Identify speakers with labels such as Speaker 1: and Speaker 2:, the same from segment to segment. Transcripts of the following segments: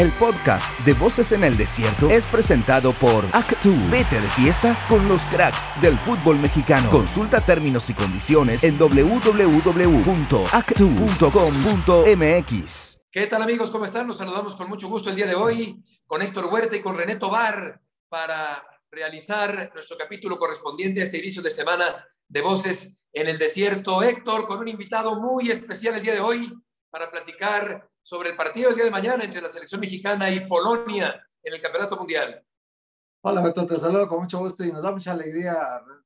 Speaker 1: El podcast de Voces en el Desierto es presentado por Actu. Vete de fiesta con los cracks del fútbol mexicano. Consulta términos y condiciones en www.actu.com.mx.
Speaker 2: ¿Qué tal amigos? ¿Cómo están? Nos saludamos con mucho gusto el día de hoy con Héctor Huerta y con René Tobar para realizar nuestro capítulo correspondiente a este inicio de semana de Voces en el Desierto. Héctor, con un invitado muy especial el día de hoy para platicar sobre el partido del día de mañana entre la selección mexicana y Polonia en el Campeonato Mundial.
Speaker 3: Hola, Beto, te saludo con mucho gusto y nos da mucha alegría,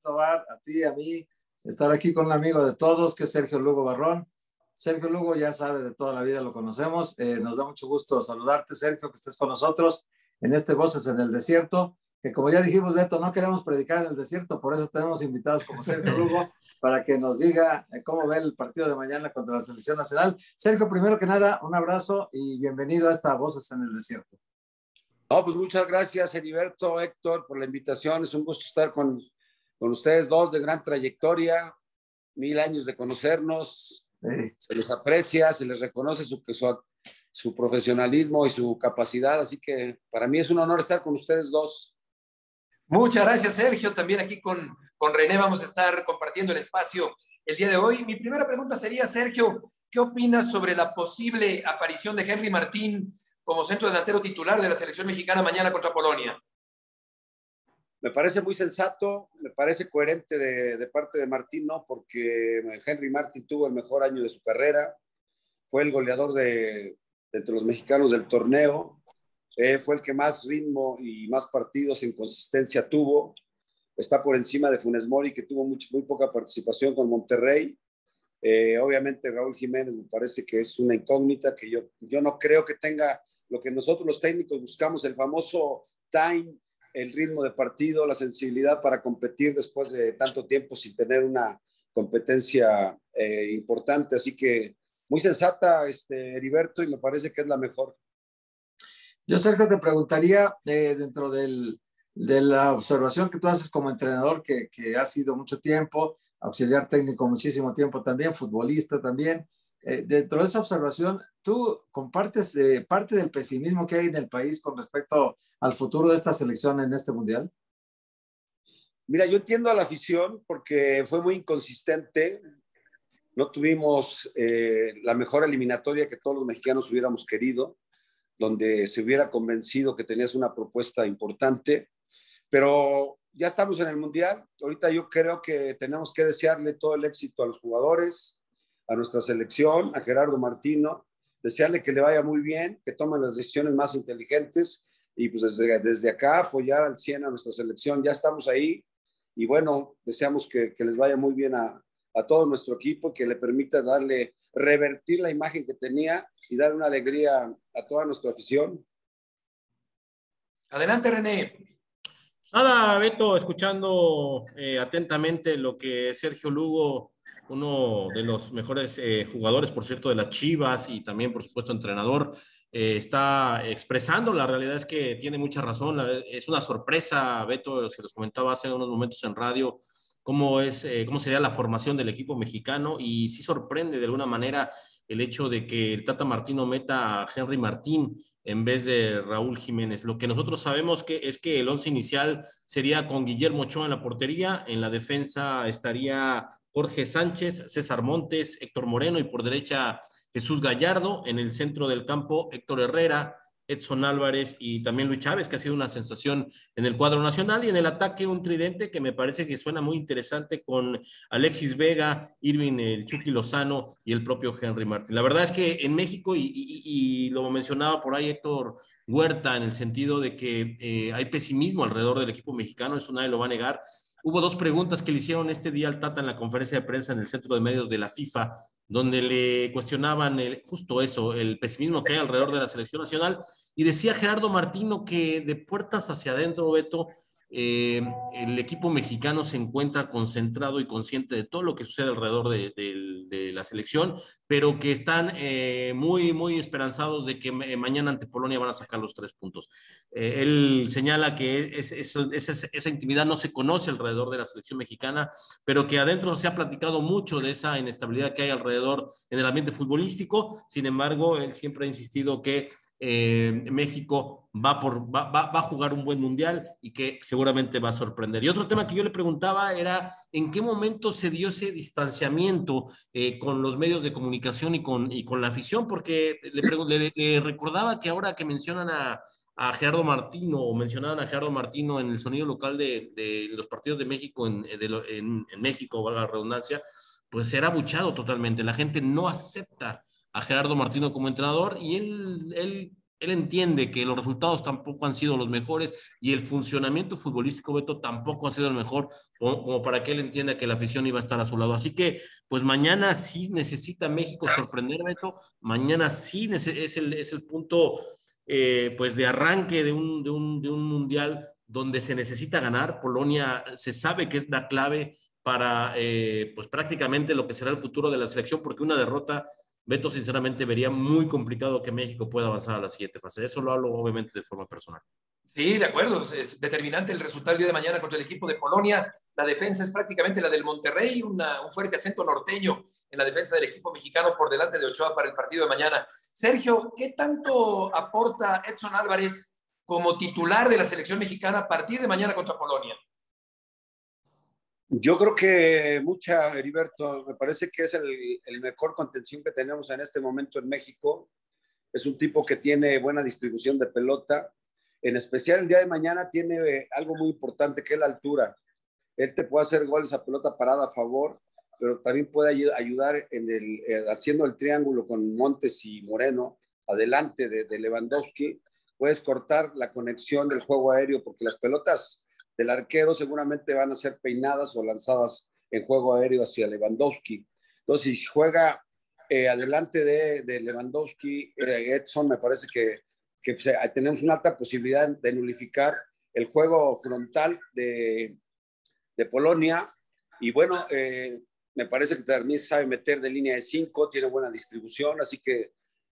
Speaker 3: Tobar, a ti, a mí, estar aquí con un amigo de todos, que es Sergio Lugo Barrón. Sergio Lugo ya sabe de toda la vida, lo conocemos. Eh, nos da mucho gusto saludarte, Sergio, que estés con nosotros en este Voces en el Desierto que como ya dijimos, Beto, no queremos predicar en el desierto, por eso tenemos invitados como Sergio Lugo para que nos diga eh, cómo ve el partido de mañana contra la selección nacional. Sergio, primero que nada, un abrazo y bienvenido a esta Voces en el Desierto.
Speaker 4: No, pues muchas gracias, Heriberto, Héctor, por la invitación. Es un gusto estar con, con ustedes dos de gran trayectoria, mil años de conocernos. Se les aprecia, se les reconoce su, su, su profesionalismo y su capacidad, así que para mí es un honor estar con ustedes dos.
Speaker 2: Muchas gracias, Sergio. También aquí con, con René vamos a estar compartiendo el espacio el día de hoy. Mi primera pregunta sería, Sergio, ¿qué opinas sobre la posible aparición de Henry Martín como centro delantero titular de la selección mexicana mañana contra Polonia?
Speaker 4: Me parece muy sensato, me parece coherente de, parte de Martín, ¿no? Porque Henry Martín tuvo el mejor año de su carrera, fue el goleador de entre los mexicanos del torneo, eh, fue el que más ritmo y más partidos en consistencia tuvo. Está por encima de Funes Mori, que tuvo muy poca participación con Monterrey. Eh, obviamente Raúl Jiménez me parece que es una incógnita, que yo, yo no creo que tenga lo que nosotros los técnicos buscamos, el famoso time, el ritmo de partido, la sensibilidad para competir después de tanto tiempo sin tener una competencia eh, importante. Así que muy sensata, este, Heriberto, y me parece que es la mejor.
Speaker 3: Yo, Sergio, te preguntaría eh, dentro de la observación que tú haces como entrenador, que, has sido mucho tiempo, auxiliar técnico muchísimo tiempo también, futbolista también. Eh, dentro de esa observación, ¿tú compartes eh, parte del pesimismo que hay en el país con respecto al futuro de esta selección en este mundial?
Speaker 4: Mira, yo entiendo a la afición porque fue muy inconsistente. No tuvimos la mejor eliminatoria que todos los mexicanos hubiéramos querido donde se hubiera convencido que tenías una propuesta importante, pero ya estamos en el Mundial. Ahorita yo creo que tenemos que desearle todo el éxito a los jugadores, a nuestra selección, a Gerardo Martino, desearle que le vaya muy bien, que tomen las decisiones más inteligentes y pues desde, desde acá apoyar al 100 a nuestra selección. Ya estamos ahí y bueno, deseamos que, que les vaya muy bien a, a todo nuestro equipo, que le permita darle, revertir la imagen que tenía y dar una alegría a toda nuestra afición.
Speaker 2: Adelante, René.
Speaker 5: Nada, Beto, escuchando eh, atentamente lo que Sergio Lugo, uno de los mejores eh, jugadores, por cierto, de las Chivas y también, por supuesto, entrenador, eh, está expresando. La realidad es que tiene mucha razón. Es una sorpresa, Beto, se los comentaba hace unos momentos en radio, cómo, es, eh, cómo sería la formación del equipo mexicano y sí sorprende de alguna manera el hecho de que el Tata Martino meta a Henry Martín en vez de Raúl Jiménez. Lo que nosotros sabemos que es que el once inicial sería con Guillermo Ochoa en la portería, en la defensa estaría Jorge Sánchez, César Montes, Héctor Moreno y por derecha Jesús Gallardo, en el centro del campo Héctor Herrera, Edson Álvarez y también Luis Chávez, que ha sido una sensación en el cuadro nacional, y en el ataque un tridente que me parece que suena muy interesante con Alexis Vega, Irving el Lozano y el propio Henry Martín. La verdad es que en México, y, lo mencionaba por ahí Héctor Huerta, en el sentido de que eh, hay pesimismo alrededor del equipo mexicano, eso nadie lo va a negar. Hubo dos preguntas que le hicieron este día al Tata en la conferencia de prensa en el centro de medios de la FIFA donde le cuestionaban el, justo eso, el pesimismo que hay alrededor de la selección nacional. Y decía Gerardo Martino que de puertas hacia adentro, Beto, eh, el equipo mexicano se encuentra concentrado y consciente de todo lo que sucede alrededor de, la selección, pero que están eh, muy, muy esperanzados de que mañana ante Polonia van a sacar los tres puntos. Eh, él señala que esa intimidad no se conoce alrededor de la selección mexicana, pero que adentro se ha platicado mucho de esa inestabilidad que hay alrededor en el ambiente futbolístico. Sin embargo, él siempre ha insistido que eh, México va, por, va, va, a jugar un buen mundial y que seguramente va a sorprender. Y otro tema que yo le preguntaba era en qué momento se dio ese distanciamiento eh, con los medios de comunicación y con, y con la afición, porque le, recordaba que ahora que mencionan a, Gerardo Martino o mencionaban a Gerardo Martino en el sonido local de, los partidos de México en, en, en México, valga la redundancia, pues era abuchado totalmente. La gente no acepta a Gerardo Martino como entrenador y él, él, él entiende que los resultados tampoco han sido los mejores y el funcionamiento futbolístico, Beto, tampoco ha sido el mejor, como, para que él entienda que la afición iba a estar a su lado. Así que, pues mañana sí necesita México sorprender, Beto. Mañana sí es el, es el punto, eh, pues, de arranque de un, de, un, de un mundial donde se necesita ganar. Polonia se sabe que es la clave para, eh, pues, prácticamente lo que será el futuro de la selección, porque una derrota Beto, sinceramente, vería muy complicado que México pueda avanzar a la siguiente fase. Eso lo hablo, obviamente, de forma personal.
Speaker 2: Sí, de acuerdo. Es determinante el resultado el día de mañana contra el equipo de Polonia. La defensa es prácticamente la del Monterrey, un fuerte acento norteño en la defensa del equipo mexicano por delante de Ochoa para el partido de mañana. Sergio, ¿qué tanto aporta Edson Álvarez como titular de la selección mexicana a partir de mañana contra Polonia?
Speaker 4: Yo creo que mucha, Heriberto, me parece que es el, el, mejor contención que tenemos en este momento en México. Es un tipo que tiene buena distribución de pelota. En especial el día de mañana tiene algo muy importante que es la altura. Él te puede hacer goles a pelota parada a favor, pero también puede ayudar en el, eh, haciendo el triángulo con Montes y Moreno adelante de, de Lewandowski. Puedes cortar la conexión del juego aéreo porque las pelotas del arquero seguramente van a ser peinadas o lanzadas en juego aéreo hacia Lewandowski. Entonces, si juega eh, adelante de, Lewandowski, eh, Edson, me parece que, pues, tenemos una alta posibilidad de nulificar el juego frontal de, Polonia. Y bueno, eh, me parece que también sabe meter de línea de cinco, tiene buena distribución, así que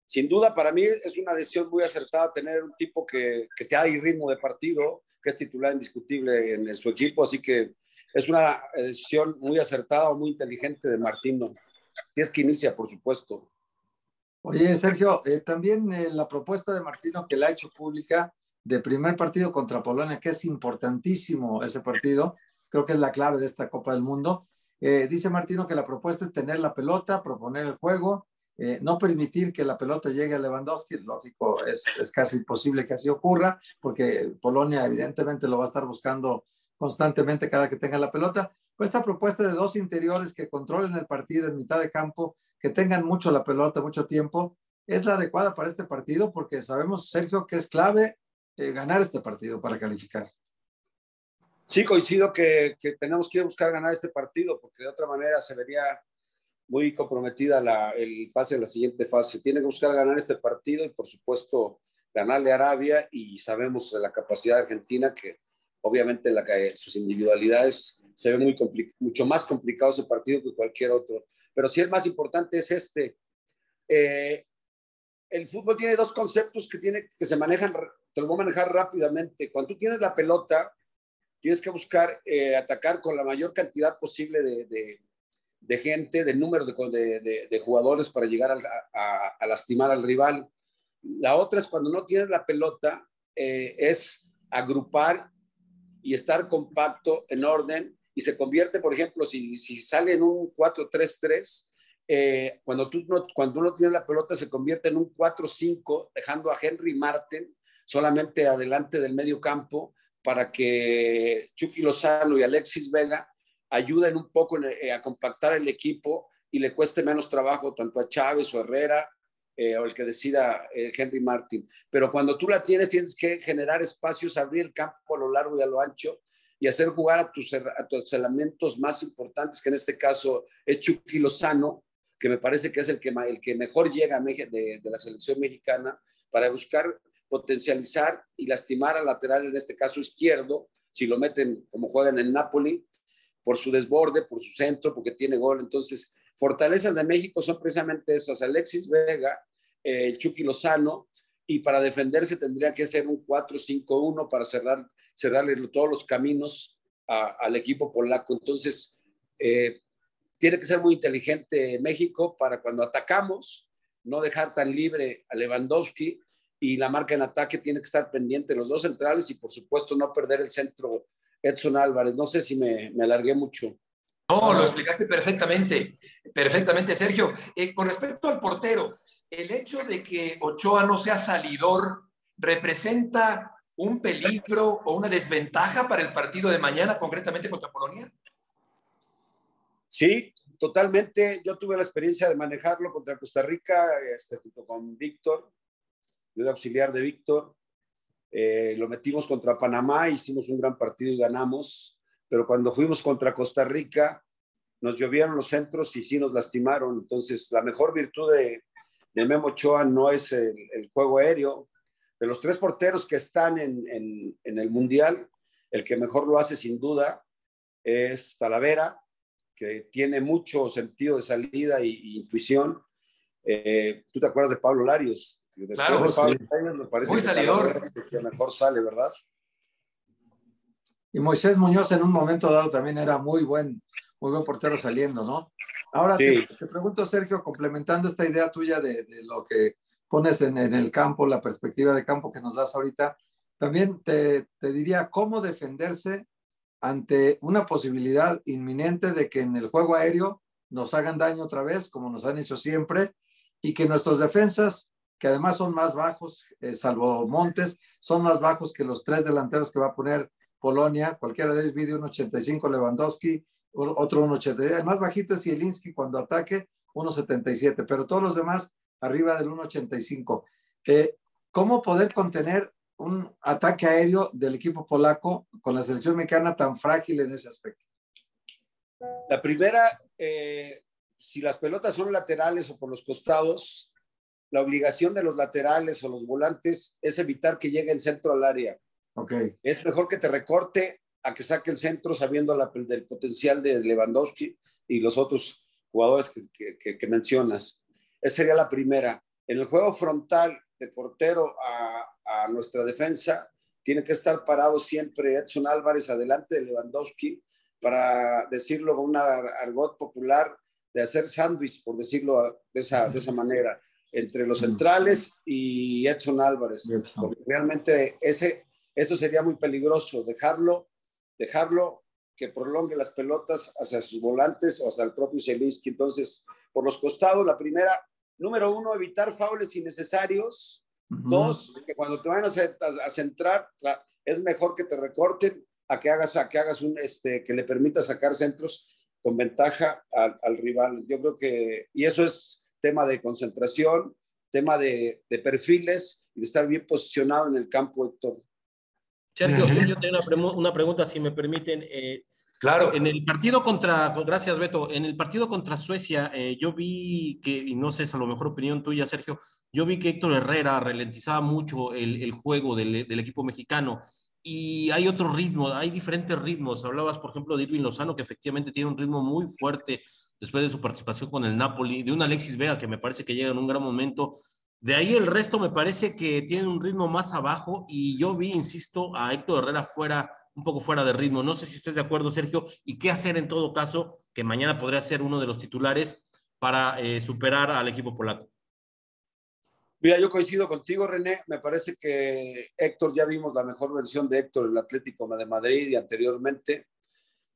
Speaker 4: sin duda para mí es una decisión muy acertada tener un tipo que, que te da ritmo de partido, que es titular indiscutible en, su equipo, así que es una decisión muy acertada muy inteligente de Martino. Y es que inicia, por supuesto.
Speaker 3: Oye, Sergio, eh, también eh, la propuesta de Martino que la ha hecho pública de primer partido contra Polonia, que es importantísimo ese partido, creo que es la clave de esta Copa del Mundo. Eh, dice Martino que la propuesta es tener la pelota, proponer el juego, eh, no permitir que la pelota llegue a Lewandowski, lógico, es, es, casi imposible que así ocurra, porque Polonia evidentemente lo va a estar buscando constantemente cada que tenga la pelota. Pues esta propuesta de dos interiores que controlen el partido en mitad de campo, que tengan mucho la pelota, mucho tiempo, es la adecuada para este partido, porque sabemos, Sergio, que es clave eh, ganar este partido para calificar.
Speaker 4: Sí, coincido que, que tenemos que buscar ganar este partido, porque de otra manera se vería muy comprometida la, el pase a la siguiente fase. Tiene que buscar ganar este partido y, por supuesto, ganarle a Arabia y sabemos la capacidad de Argentina que obviamente la, sus individualidades se ve muy mucho más complicado ese partido que cualquier otro. Pero sí el más importante es este. Eh, el fútbol tiene dos conceptos que, tiene, que se manejan, te lo voy a manejar rápidamente. Cuando tú tienes la pelota, tienes que buscar eh, atacar con la mayor cantidad posible de, de, de gente, de número de, de, jugadores para llegar a, lastimar al rival. La otra es cuando no tienes la pelota, eh, es agrupar y estar compacto en orden y se convierte, por ejemplo, si, si sale en un 4-3-3, eh, cuando, no, cuando uno tiene la pelota se convierte en un 4-5, dejando a Henry Martin solamente adelante del medio campo para que Chucky Lozano y Alexis Vega ayuden un poco eh, a compactar el equipo y le cueste menos trabajo tanto a Chávez o Herrera eh, o el que decida eh, Henry Martin. Pero cuando tú la tienes, tienes que generar espacios, abrir el campo a lo largo y a lo ancho y hacer jugar a tus, a tus elementos más importantes, que en este caso es Chucky Lozano, que me parece que es el que, el que mejor llega de, de la selección mexicana, para buscar potencializar y lastimar al lateral, en este caso izquierdo, si lo meten como juegan en Napoli, por su desborde, por su centro, porque tiene gol. Entonces, fortalezas de México son precisamente esas. Alexis Vega, eh, el Chucky Lozano, y para defenderse tendría que ser un 4-5-1 para cerrar, cerrarle todos los caminos al equipo polaco. Entonces, eh, tiene que ser muy inteligente México para cuando atacamos, no dejar tan libre a Lewandowski y la marca en ataque tiene que estar pendiente los dos centrales y por supuesto no perder el centro Edson Álvarez. No sé si me, me alargué mucho.
Speaker 2: No, lo explicaste perfectamente, perfectamente, Sergio. Eh, con respecto al portero, el hecho de que Ochoa no sea salidor representa un peligro o una desventaja para el partido de mañana, concretamente contra Polonia.
Speaker 4: Sí, totalmente. Yo tuve la experiencia de manejarlo contra Costa Rica, este, junto con Víctor, yo de auxiliar de Víctor. Eh, lo metimos contra Panamá, hicimos un gran partido y ganamos, pero cuando fuimos contra Costa Rica, nos llovieron los centros y sí nos lastimaron. Entonces, la mejor virtud de, de Memo Ochoa no es el, juego aéreo. De los tres porteros que están en, en, el Mundial, el que mejor lo hace sin duda es Talavera, que tiene mucho sentido de salida y intuición. Eh, ¿Tú te acuerdas de Pablo Larios?
Speaker 2: Después claro, de Pablo
Speaker 4: sí. Me parece
Speaker 2: Muy
Speaker 4: que
Speaker 2: salidor.
Speaker 4: Que mejor sale, ¿verdad?
Speaker 3: Y Moisés Muñoz en un momento dado también era muy buen, muy buen portero saliendo, ¿no? Ahora
Speaker 4: Sí.
Speaker 3: te, te pregunto, Sergio, complementando esta idea tuya de, de lo que pones en, en el campo, la perspectiva de campo que nos das ahorita, también te, te diría cómo defenderse ante una posibilidad inminente de que en el juego aéreo nos hagan daño otra vez, como nos han hecho siempre, y que nuestros defensas, que además son más bajos, eh, salvo Montes, son más bajos que los tres delanteros que va a poner Polonia, cualquiera de ellos mide un 85 Lewandowski, otro un 80, el más bajito es Zielinski cuando ataque, 1,77, pero todos los demás arriba del 1,85. Eh, ¿Cómo poder contener un ataque aéreo del equipo polaco con la selección mexicana tan frágil en ese aspecto?
Speaker 4: La primera, eh, si las pelotas son laterales o por los costados, la obligación de los laterales o los volantes es evitar que llegue el centro al área.
Speaker 3: Ok.
Speaker 4: Es mejor que te recorte a que saque el centro sabiendo la, del potencial de Lewandowski y los otros jugadores que, que, que, que mencionas. Esa sería la primera. En el juego frontal de portero a, a, nuestra defensa, tiene que estar parado siempre Edson Álvarez adelante de Lewandowski para decirlo con un argot popular de hacer sándwich, por decirlo de esa, de esa manera, entre los centrales y Edson Álvarez. Porque realmente ese, eso sería muy peligroso, dejarlo, dejarlo que prolongue las pelotas hacia sus volantes o hacia el propio Zielinski. Entonces, por los costados, la primera, número uno, evitar faules innecesarios. Uh -huh. Dos, que cuando te vayan a, a, centrar, es mejor que te recorten a que hagas, a que hagas un, este, que le permita sacar centros con ventaja al, al rival. Yo creo que, y eso es tema de concentración, tema de, de perfiles y de estar bien posicionado en el campo, Héctor.
Speaker 5: Sergio, yo tengo una, una, pregunta, si me permiten. Eh,
Speaker 2: claro.
Speaker 5: En el partido contra, gracias Beto, en el partido contra Suecia, eh, yo vi que, y no sé, es a lo mejor opinión tuya, Sergio, yo vi que Héctor Herrera ralentizaba mucho el, el juego del, del, equipo mexicano y hay otro ritmo, hay diferentes ritmos. Hablabas, por ejemplo, de Irving Lozano, que efectivamente tiene un ritmo muy fuerte después de su participación con el Napoli, de un Alexis Vega, que me parece que llega en un gran momento. De ahí el resto me parece que tiene un ritmo más abajo y yo vi, insisto, a Héctor Herrera fuera, un poco fuera de ritmo. No sé si estés de acuerdo, Sergio, y qué hacer en todo caso, que mañana podría ser uno de los titulares para eh, superar al equipo polaco.
Speaker 4: Mira, yo coincido contigo, René. Me parece que Héctor, ya vimos la mejor versión de Héctor en el Atlético de Madrid y anteriormente.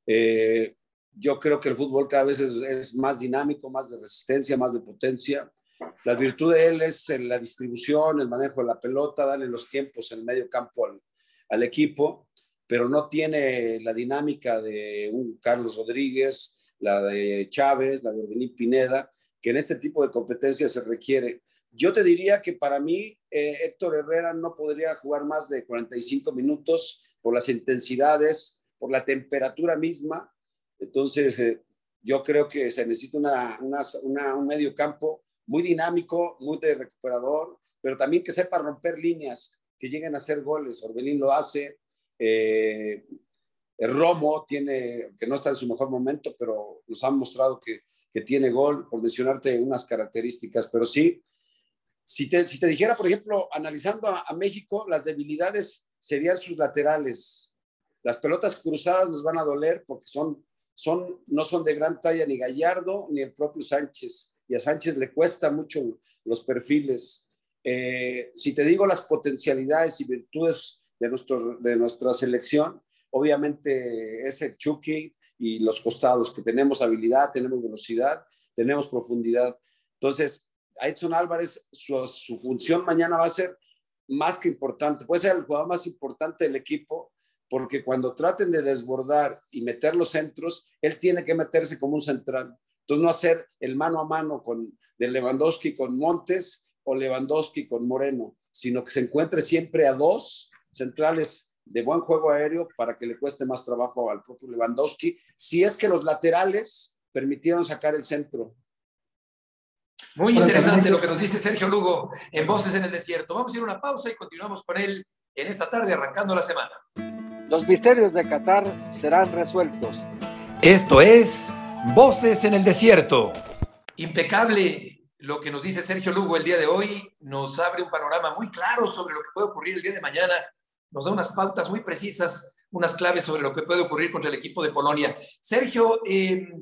Speaker 4: Eh, yo creo que el fútbol cada vez es, es, más dinámico, más de resistencia, más de potencia. La virtud de él es en la distribución, el manejo de la pelota, darle los tiempos en el medio campo al, al equipo, pero no tiene la dinámica de un Carlos Rodríguez, la de Chávez, la de Orbelín Pineda, que en este tipo de competencias se requiere. Yo te diría que para mí eh, Héctor Herrera no podría jugar más de 45 minutos por las intensidades, por la temperatura misma. Entonces, eh, yo creo que se necesita una, una, una, un medio campo muy dinámico, muy de recuperador, pero también que sepa romper líneas, que lleguen a hacer goles. Orbelín lo hace. Eh, Romo tiene, que no está en su mejor momento, pero nos han mostrado que, que tiene gol, por mencionarte unas características. Pero sí, si te, si te dijera, por ejemplo, analizando a, a, México, las debilidades serían sus laterales. Las pelotas cruzadas nos van a doler porque son, no son de gran talla ni Gallardo ni el propio Sánchez. Y a Sánchez le cuesta mucho los perfiles. Eh, si te digo las potencialidades y virtudes de, nuestro, de nuestra selección, obviamente es el Chucky y los costados, que tenemos habilidad, tenemos velocidad, tenemos profundidad. Entonces, Edson Álvarez, su, su función mañana va a ser más que importante, puede ser el jugador más importante del equipo, porque cuando traten de desbordar y meter los centros, él tiene que meterse como un central. Entonces, no hacer el mano a mano con, de Lewandowski con Montes o Lewandowski con Moreno, sino que se encuentre siempre a dos centrales de buen juego aéreo para que le cueste más trabajo al propio Lewandowski, si es que los laterales permitieron sacar el centro.
Speaker 2: Muy interesante lo que nos dice Sergio Lugo en Voces en el Desierto. Vamos a ir a una pausa y continuamos con él en esta tarde arrancando la semana.
Speaker 6: Los misterios de Qatar serán resueltos.
Speaker 2: Esto es Voces en el Desierto. Impecable lo que nos dice Sergio Lugo el día de hoy. Nos abre un panorama muy claro sobre lo que puede ocurrir el día de mañana. Nos da unas pautas muy precisas, unas claves sobre lo que puede ocurrir contra el equipo de Polonia. Sergio, eh,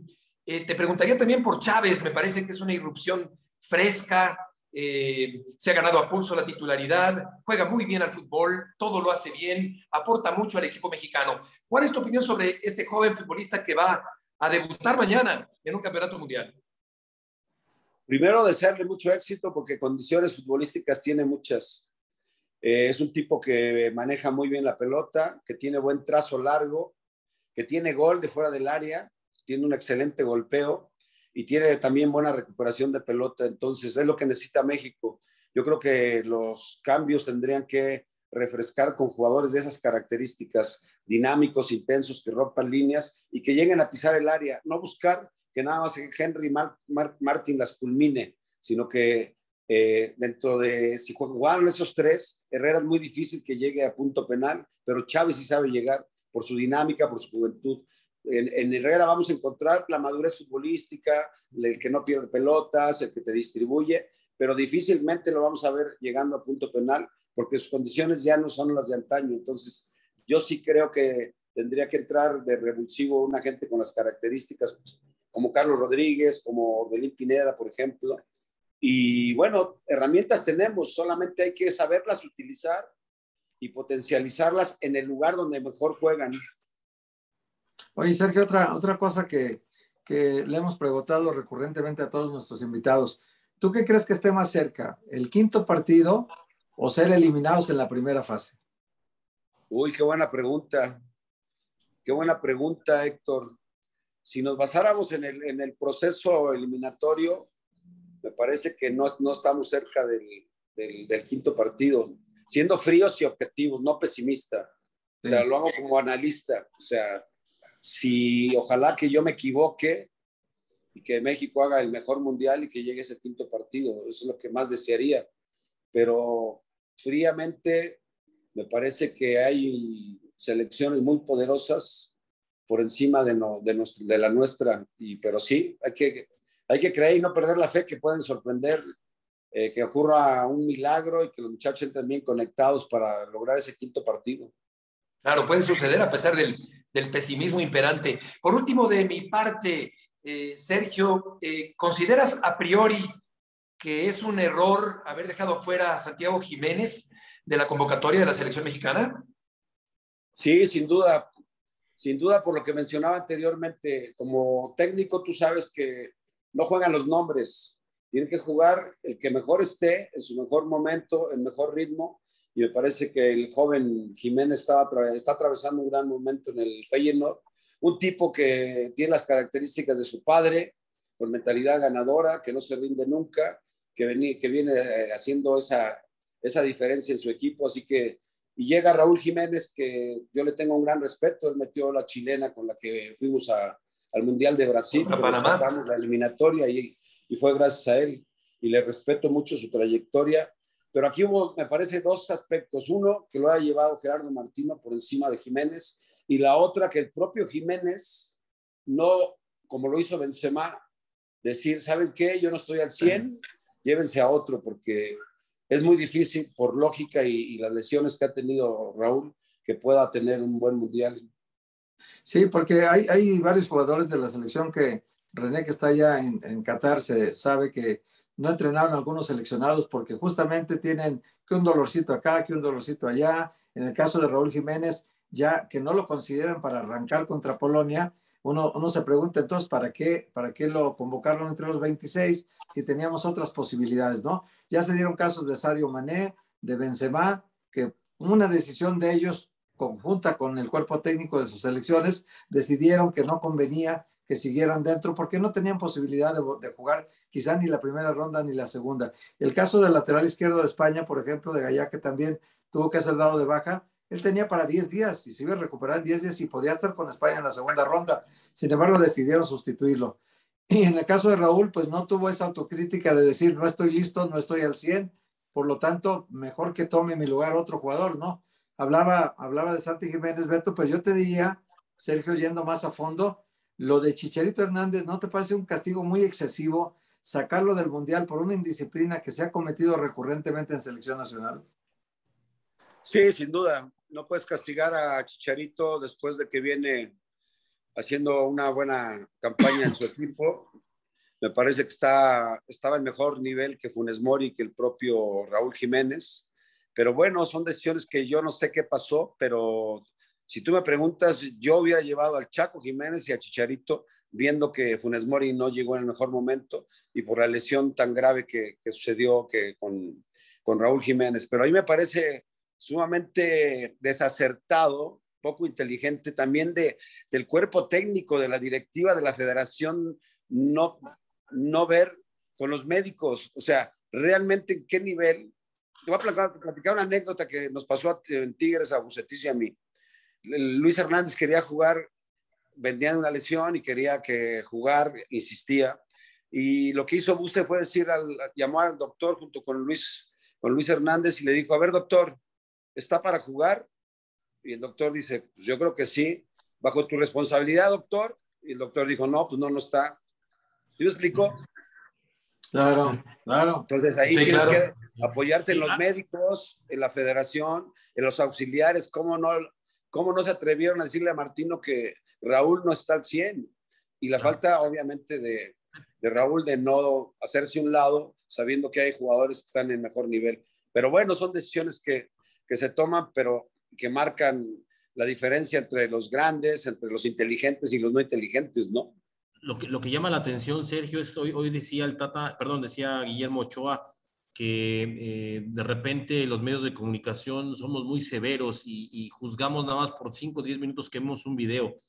Speaker 2: eh, te preguntaría también por Chávez. Me parece que es una irrupción fresca, eh, se ha ganado a pulso la titularidad, juega muy bien al fútbol, todo lo hace bien, aporta mucho al equipo mexicano. ¿Cuál es tu opinión sobre este joven futbolista que va a debutar mañana en un campeonato mundial?
Speaker 4: Primero, desearle mucho éxito porque condiciones futbolísticas tiene muchas. Eh, es un tipo que maneja muy bien la pelota, que tiene buen trazo largo, que tiene gol de fuera del área, tiene un excelente golpeo y tiene también buena recuperación de pelota. Entonces, es lo que necesita México. Yo creo que los cambios tendrían que refrescar con jugadores de esas características, dinámicos, intensos, que rompan líneas y que lleguen a pisar el área. No buscar que nada más Henry Martin las culmine, sino que eh, dentro de, si jugaron esos tres, Herrera es muy difícil que llegue a punto penal, pero Chávez sí sabe llegar por su dinámica, por su juventud en, Herrera vamos a encontrar la madurez futbolística, el que no pierde pelotas, el que te distribuye, pero difícilmente lo vamos a ver llegando a punto penal porque sus condiciones ya no son las de antaño. Entonces, yo sí creo que tendría que entrar de revulsivo una gente con las características pues, como Carlos Rodríguez, como Orbelín Pineda, por ejemplo. Y bueno, herramientas tenemos, solamente hay que saberlas utilizar y potencializarlas en el lugar donde mejor juegan.
Speaker 3: Oye, Sergio, otra, otra cosa que, le hemos preguntado recurrentemente a todos nuestros invitados. ¿Tú qué crees que esté más cerca, el quinto partido o ser eliminados en la primera fase?
Speaker 4: Uy, qué buena pregunta. Qué buena pregunta, Héctor. Si nos basáramos en el, proceso eliminatorio, me parece que no, no estamos cerca del, del, quinto partido. Siendo fríos y objetivos, no pesimista. O sea, lo hago como analista. O sea, si ojalá que yo me equivoque y que México haga el mejor mundial y que llegue ese quinto partido. Eso es lo que más desearía. Pero fríamente me parece que hay selecciones muy poderosas por encima de, de, la nuestra. Y, pero sí, hay que, hay que creer y no perder la fe que pueden sorprender, eh, que ocurra un milagro y que los muchachos entren bien conectados para lograr ese quinto partido.
Speaker 2: Claro, puede suceder a pesar del, del pesimismo imperante. Por último, de mi parte, eh, Sergio, eh, ¿consideras a priori que es un error haber dejado fuera a Santiago Jiménez de la convocatoria de la selección mexicana?
Speaker 4: Sí, sin duda. Sin duda, por lo que mencionaba anteriormente, como técnico tú sabes que no juegan los nombres, tiene que jugar el que mejor esté, en su mejor momento, en mejor ritmo, y me parece que el joven Jiménez está, está atravesando un gran momento en el Feyenoord, un tipo que tiene las características de su padre, con mentalidad ganadora, que no se rinde nunca, que, viene, que viene eh, haciendo esa, esa diferencia en su equipo, así que y llega Raúl Jiménez, que yo le tengo un gran respeto, él metió la chilena con la que fuimos a, al Mundial de Brasil, la eliminatoria y, y, fue gracias a él, y le respeto mucho su trayectoria, pero aquí hubo, me parece, dos aspectos. Uno, que lo ha llevado Gerardo Martino por encima de Jiménez, y la otra, que el propio Jiménez no, como lo hizo Benzema, decir, ¿saben qué? Yo no estoy al 100, llévense a otro, porque es muy difícil, por lógica y, las lesiones que ha tenido Raúl, que pueda tener un buen mundial.
Speaker 3: Sí, porque hay, hay varios jugadores de la selección que René, que está allá en, en Qatar, se sabe que no entrenaron algunos seleccionados porque justamente tienen que un dolorcito acá, que un dolorcito allá. En el caso de Raúl Jiménez, ya que no lo consideran para arrancar contra Polonia, uno, uno se pregunta entonces, ¿para qué, ¿para qué lo convocaron entre los 26 si teníamos otras posibilidades, no? Ya se dieron casos de Sadio Mané, de Benzema, que una decisión de ellos conjunta con el cuerpo técnico de sus selecciones, decidieron que no convenía que siguieran dentro porque no tenían posibilidad de, de, jugar quizá ni la primera ronda ni la segunda. El caso del lateral izquierdo de España, por ejemplo, de Gallá, que también tuvo que ser dado de baja, él tenía para 10 días y se iba a recuperar en 10 días y podía estar con España en la segunda ronda. Sin embargo, decidieron sustituirlo. Y en el caso de Raúl, pues no tuvo esa autocrítica de decir, no estoy listo, no estoy al 100, por lo tanto, mejor que tome mi lugar otro jugador, ¿no? Hablaba, hablaba de Santi Jiménez, Beto, pero yo te diría, Sergio, yendo más a fondo, lo de Chicharito Hernández, ¿no te parece un castigo muy excesivo sacarlo del Mundial por una indisciplina que se ha cometido recurrentemente en selección nacional?
Speaker 4: Sí, sin duda. No puedes castigar a Chicharito después de que viene haciendo una buena campaña en su equipo. Me parece que está, estaba en mejor nivel que Funes Mori, que el propio Raúl Jiménez. Pero bueno, son decisiones que yo no sé qué pasó, pero si tú me preguntas, yo hubiera llevado al Chaco Jiménez y a Chicharito, viendo que Funes Mori no llegó en el mejor momento y por la lesión tan grave que, que sucedió que con, con Raúl Jiménez. Pero a mí me parece sumamente desacertado, poco inteligente también de, del cuerpo técnico, de la directiva de la federación, no, no ver con los médicos, o sea, realmente en qué nivel. Te voy a platicar, platicar una anécdota que nos pasó en Tigres a Bucetis y a mí. Luis Hernández quería jugar, vendía una lesión y quería que jugar, insistía. Y lo que hizo Buse fue decir, al, llamó al doctor junto con Luis, con Luis Hernández y le dijo, a ver, doctor, ¿está para jugar? Y el doctor dice, pues yo creo que sí, bajo tu responsabilidad, doctor. Y el doctor dijo, no, pues no, no está. ¿Sí me explicó?
Speaker 3: Claro, claro.
Speaker 4: Entonces ahí sí, tienes claro. que apoyarte en los médicos, en la federación, en los auxiliares, cómo no, cómo no se atrevieron a decirle a Martino que Raúl no está al 100. Y la falta, obviamente, de, de Raúl de no hacerse un lado, sabiendo que hay jugadores que están en mejor nivel. Pero bueno, son decisiones que, que se toman, pero que marcan la diferencia entre los grandes, entre los inteligentes y los no inteligentes, ¿no?
Speaker 5: Lo que, lo que llama la atención, Sergio, es hoy, hoy decía el Tata, perdón, decía Guillermo Ochoa, que eh, de repente los medios de comunicación somos muy severos y, y, juzgamos nada más por 5 o 10 minutos que vemos un video.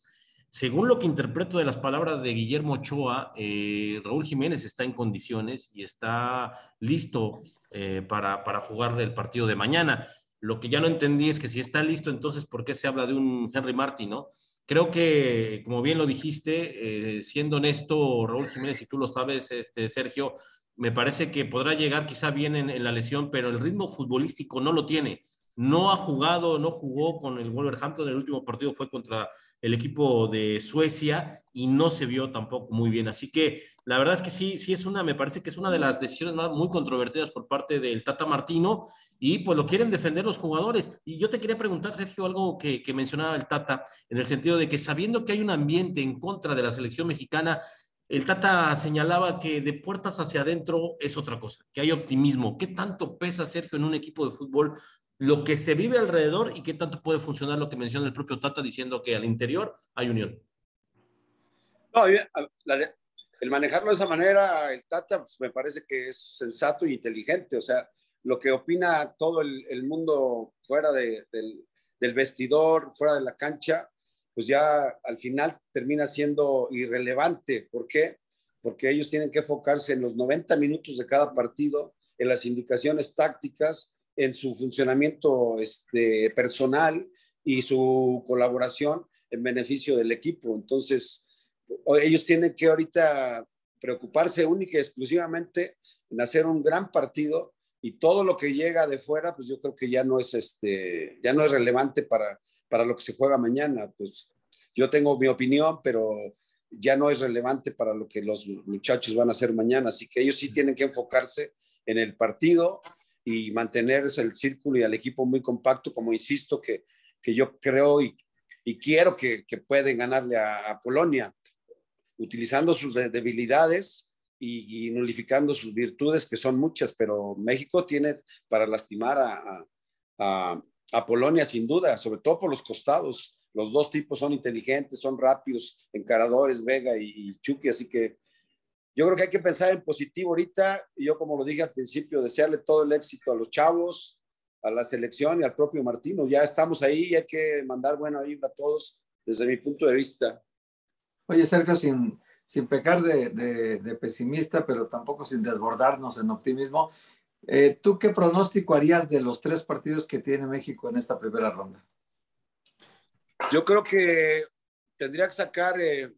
Speaker 5: Según lo que interpreto de las palabras de Guillermo Ochoa, eh, Raúl Jiménez está en condiciones y está listo eh, para, para jugar el partido de mañana. Lo que ya no entendí es que si está listo, entonces, ¿por qué se habla de un Henry Martin, no? Creo que, como bien lo dijiste, eh, siendo honesto, Raúl Jiménez, y tú lo sabes, este, Sergio, me parece que podrá llegar quizá bien en, en, la lesión, pero el ritmo futbolístico no lo tiene. No ha jugado, no jugó con el Wolverhampton, el último partido fue contra el equipo de Suecia y no se vio tampoco muy bien. Así que la verdad es que sí, sí es una, me parece que es una de las decisiones más muy controvertidas por parte del Tata Martino y pues lo quieren defender los jugadores. Y yo te quería preguntar, Sergio, algo que, que mencionaba el Tata, en el sentido de que sabiendo que hay un ambiente en contra de la selección mexicana, el Tata señalaba que de puertas hacia adentro es otra cosa, que hay optimismo. ¿Qué tanto pesa, Sergio, en un equipo de fútbol lo que se vive alrededor y qué tanto puede funcionar lo que menciona el propio Tata diciendo que al interior hay unión?
Speaker 4: El manejarlo de esa manera, el Tata, pues, me parece que es sensato y inteligente. O sea, lo que opina todo el, el mundo fuera de, del, del vestidor, fuera de la cancha, pues ya al final termina siendo irrelevante. ¿Por qué? Porque ellos tienen que enfocarse en los 90 minutos de cada partido, en las indicaciones tácticas, en su funcionamiento este, personal y su colaboración en beneficio del equipo. Entonces, ellos tienen que ahorita preocuparse única y exclusivamente en hacer un gran partido y todo lo que llega de fuera, pues yo creo que ya no es, este, ya no es relevante para, para lo que se juega mañana. Pues yo tengo mi opinión, pero ya no es relevante para lo que los muchachos van a hacer mañana. Así que ellos sí tienen que enfocarse en el partido y mantener el círculo y al equipo muy compacto, como insisto, que, que yo creo y, y quiero que, que, pueden ganarle a, Polonia, utilizando sus debilidades, y, nulificando sus virtudes, que son muchas, pero México tiene para lastimar a, a, a, Polonia sin duda, sobre todo por los costados. Los dos tipos son inteligentes, son rápidos, encaradores, Vega y, y Chucky, así que yo creo que hay que pensar en positivo ahorita. Y yo, como lo dije al principio, desearle todo el éxito a los chavos, a la selección y al propio Martino. Ya estamos ahí y hay que mandar buena vibra a todos desde mi punto de vista.
Speaker 3: Oye, Sergio, sin, sin pecar de, de, pesimista, pero tampoco sin desbordarnos en optimismo, eh, ¿tú qué pronóstico harías de los tres partidos que tiene México en esta primera ronda?
Speaker 4: Yo creo que tendría que sacar eh,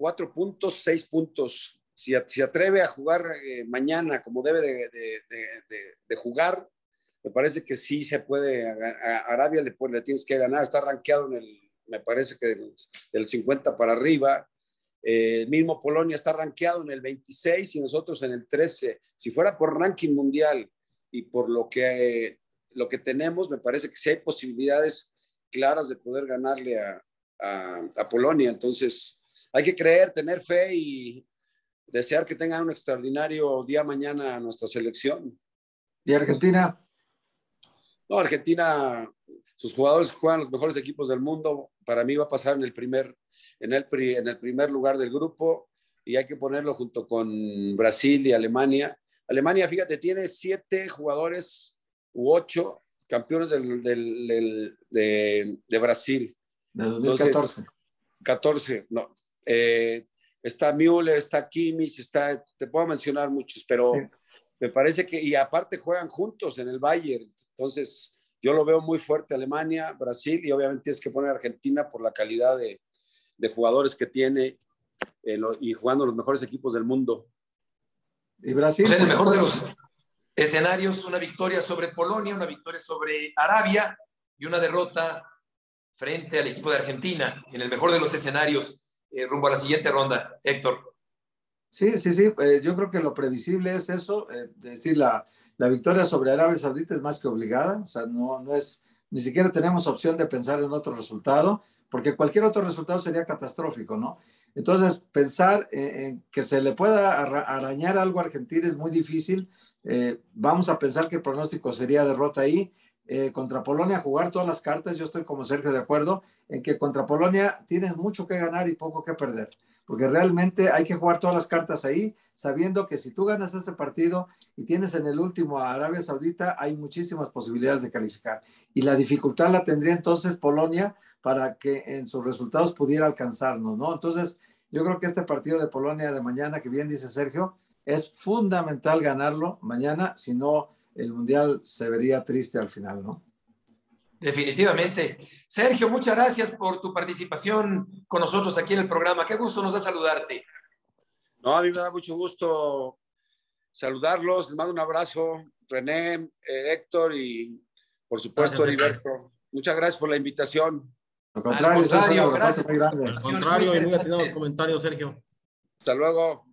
Speaker 4: cuatro puntos, seis puntos. Si se atreve a jugar eh, mañana como debe de, de, jugar, me parece que sí se puede. A, Arabia le, le, tienes que ganar, está rankeado en el, me parece que del 50 para arriba. Eh, el mismo Polonia está rankeado en el 26 y nosotros en el 13. Si fuera por ranking mundial y por lo que, lo que tenemos, me parece que sí hay posibilidades claras de poder ganarle a, a, Polonia. Entonces, hay que creer, tener fe y desear que tengan un extraordinario día mañana a nuestra selección.
Speaker 3: ¿Y Argentina?
Speaker 4: No, Argentina, sus jugadores juegan los mejores equipos del mundo. Para mí va a pasar en el primer en el, en el primer lugar del grupo y hay que ponerlo junto con Brasil y Alemania. Alemania, fíjate, tiene siete jugadores u ocho campeones del, del, de, de, Brasil.
Speaker 3: De 2014.
Speaker 4: 14, no. Eh, está Müller, está Kimmich, está, te puedo mencionar muchos, pero me parece que, y aparte juegan juntos en el Bayern, entonces yo lo veo muy fuerte Alemania, Brasil y obviamente tienes que poner Argentina por la calidad de, de jugadores que tiene eh, y jugando los mejores equipos del mundo.
Speaker 2: Y Brasil. en el mejor de los escenarios, una victoria sobre Polonia, una victoria sobre Arabia y una derrota frente al equipo de Argentina, en el mejor de los escenarios, eh, rumbo a la siguiente ronda. Héctor.
Speaker 3: Sí, sí, sí. Eh, yo creo que lo previsible es eso, es decir, la, la victoria sobre Arabia Saudita es más que obligada, o sea, no, no es, ni siquiera tenemos opción de pensar en otro resultado porque cualquier otro resultado sería catastrófico, ¿no? Entonces, pensar en que se le pueda arañar algo a Argentina es muy difícil. Eh, vamos a pensar que el pronóstico sería derrota ahí. Eh, contra Polonia, jugar todas las cartas, yo estoy como Sergio de acuerdo en que contra Polonia tienes mucho que ganar y poco que perder, porque realmente hay que jugar todas las cartas ahí, sabiendo que si tú ganas ese partido y tienes en el último a Arabia Saudita, hay muchísimas posibilidades de calificar. Y la dificultad la tendría entonces Polonia para que en sus resultados pudiera alcanzarnos, ¿no? Entonces, yo creo que este partido de Polonia de mañana, que bien dice Sergio, es fundamental ganarlo mañana, si no, el Mundial se vería triste al final, ¿no?
Speaker 2: Definitivamente. Sergio, muchas gracias por tu participación con nosotros aquí en el programa. Qué gusto nos da saludarte.
Speaker 4: No, a mí me da mucho gusto saludarlos. Les mando un abrazo, René, eh, Héctor y por supuesto Heriberto. Muchas gracias por la invitación.
Speaker 3: Al contrario, Al
Speaker 5: gracias. Al contrario, y muy atendido los comentarios, Sergio.
Speaker 4: Hasta luego.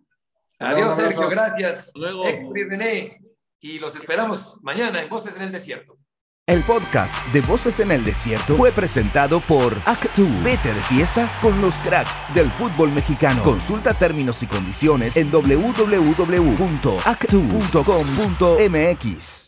Speaker 2: Adiós, Sergio, gracias. luego. Héctor y René, y los esperamos mañana en Voces en el Desierto.
Speaker 1: El podcast de Voces en el Desierto fue presentado por Actu. Vete de fiesta con los cracks del fútbol mexicano. Consulta términos y condiciones en www.actu.com.mx.